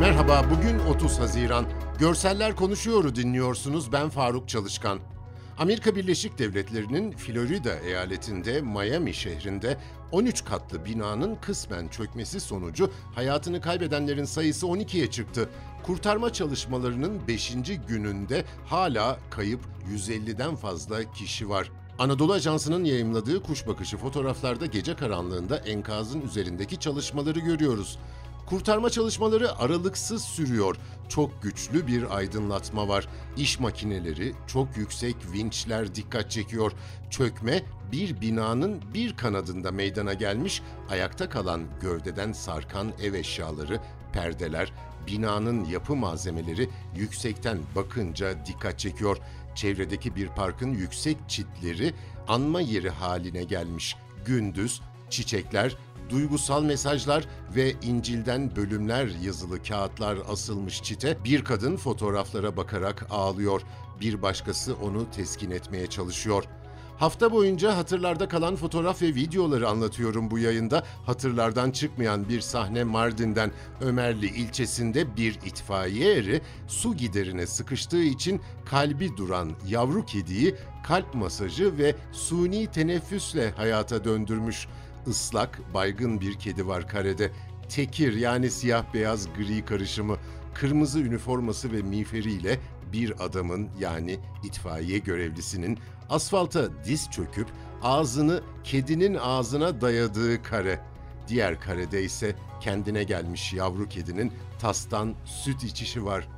Merhaba, bugün 30 Haziran. Görseller Konuşuyor'u dinliyorsunuz. Ben Faruk Çalışkan. Amerika Birleşik Devletleri'nin Florida eyaletinde Miami şehrinde 13 katlı binanın kısmen çökmesi sonucu hayatını kaybedenlerin sayısı 12'ye çıktı. Kurtarma çalışmalarının 5. gününde hala kayıp 150'den fazla kişi var. Anadolu Ajansı'nın yayımladığı kuş bakışı fotoğraflarda gece karanlığında enkazın üzerindeki çalışmaları görüyoruz. Kurtarma çalışmaları aralıksız sürüyor. Çok güçlü bir aydınlatma var. İş makineleri, çok yüksek vinçler dikkat çekiyor. Çökme bir binanın bir kanadında meydana gelmiş, ayakta kalan gövdeden sarkan ev eşyaları, perdeler, binanın yapı malzemeleri yüksekten bakınca dikkat çekiyor. Çevredeki bir parkın yüksek çitleri anma yeri haline gelmiş. Gündüz çiçekler, duygusal mesajlar ve İncil'den bölümler yazılı kağıtlar asılmış çite bir kadın fotoğraflara bakarak ağlıyor. Bir başkası onu teskin etmeye çalışıyor. Hafta boyunca hatırlarda kalan fotoğraf ve videoları anlatıyorum bu yayında. Hatırlardan çıkmayan bir sahne Mardin'den Ömerli ilçesinde bir itfaiye eri su giderine sıkıştığı için kalbi duran yavru kediyi kalp masajı ve suni teneffüsle hayata döndürmüş. Islak, baygın bir kedi var karede. Tekir yani siyah beyaz gri karışımı, kırmızı üniforması ve miğferiyle bir adamın yani itfaiye görevlisinin asfalta diz çöküp ağzını kedinin ağzına dayadığı kare. Diğer karede ise kendine gelmiş yavru kedinin tastan süt içişi var.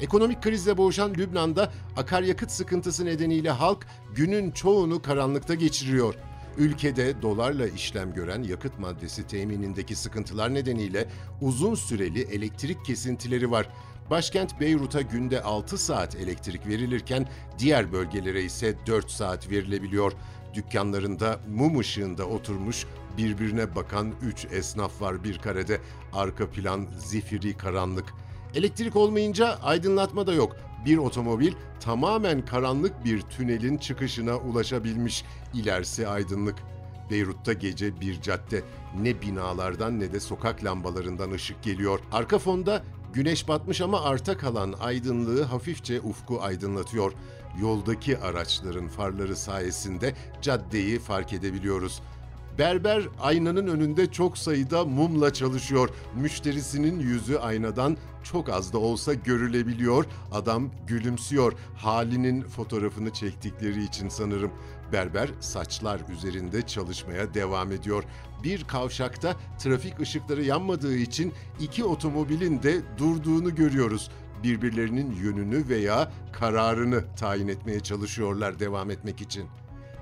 Ekonomik krizle boğuşan Lübnan'da akaryakıt sıkıntısı nedeniyle halk günün çoğunu karanlıkta geçiriyor. Ülkede dolarla işlem gören yakıt maddesi teminindeki sıkıntılar nedeniyle uzun süreli elektrik kesintileri var. Başkent Beyrut'a günde 6 saat elektrik verilirken diğer bölgelere ise 4 saat verilebiliyor. Dükkanlarında mum ışığında oturmuş birbirine bakan 3 esnaf var bir karede. Arka plan zifiri karanlık. Elektrik olmayınca aydınlatma da yok. Bir otomobil tamamen karanlık bir tünelin çıkışına ulaşabilmiş. İlerisi aydınlık. Beyrut'ta gece bir cadde. Ne binalardan ne de sokak lambalarından ışık geliyor. Arka fonda güneş batmış ama arta kalan aydınlığı hafifçe ufku aydınlatıyor. Yoldaki araçların farları sayesinde caddeyi fark edebiliyoruz. Berber aynanın önünde çok sayıda mumla çalışıyor. Müşterisinin yüzü aynadan çok az da olsa görülebiliyor. Adam gülümsüyor. Halinin fotoğrafını çektikleri için sanırım. Berber saçlar üzerinde çalışmaya devam ediyor. Bir kavşakta trafik ışıkları yanmadığı için iki otomobilin de durduğunu görüyoruz birbirlerinin yönünü veya kararını tayin etmeye çalışıyorlar devam etmek için.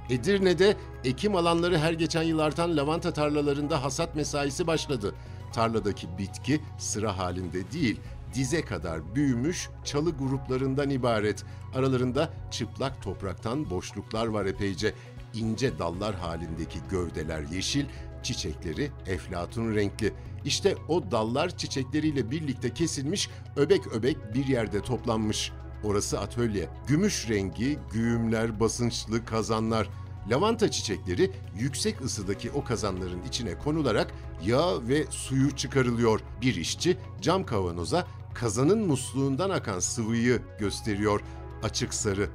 Edirne'de ekim alanları her geçen yıl artan lavanta tarlalarında hasat mesaisi başladı. Tarladaki bitki sıra halinde değil, dize kadar büyümüş çalı gruplarından ibaret. Aralarında çıplak topraktan boşluklar var epeyce. İnce dallar halindeki gövdeler yeşil, çiçekleri eflatun renkli. İşte o dallar çiçekleriyle birlikte kesilmiş, öbek öbek bir yerde toplanmış. Orası atölye. Gümüş rengi, güğümler, basınçlı kazanlar. Lavanta çiçekleri yüksek ısıdaki o kazanların içine konularak yağ ve suyu çıkarılıyor. Bir işçi cam kavanoza kazanın musluğundan akan sıvıyı gösteriyor. Açık sarı.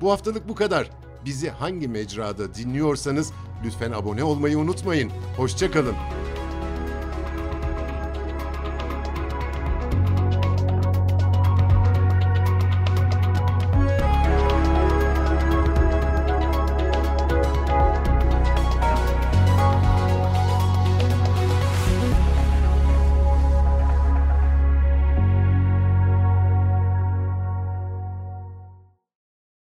Bu haftalık bu kadar. Bizi hangi mecrada dinliyorsanız lütfen abone olmayı unutmayın. Hoşçakalın.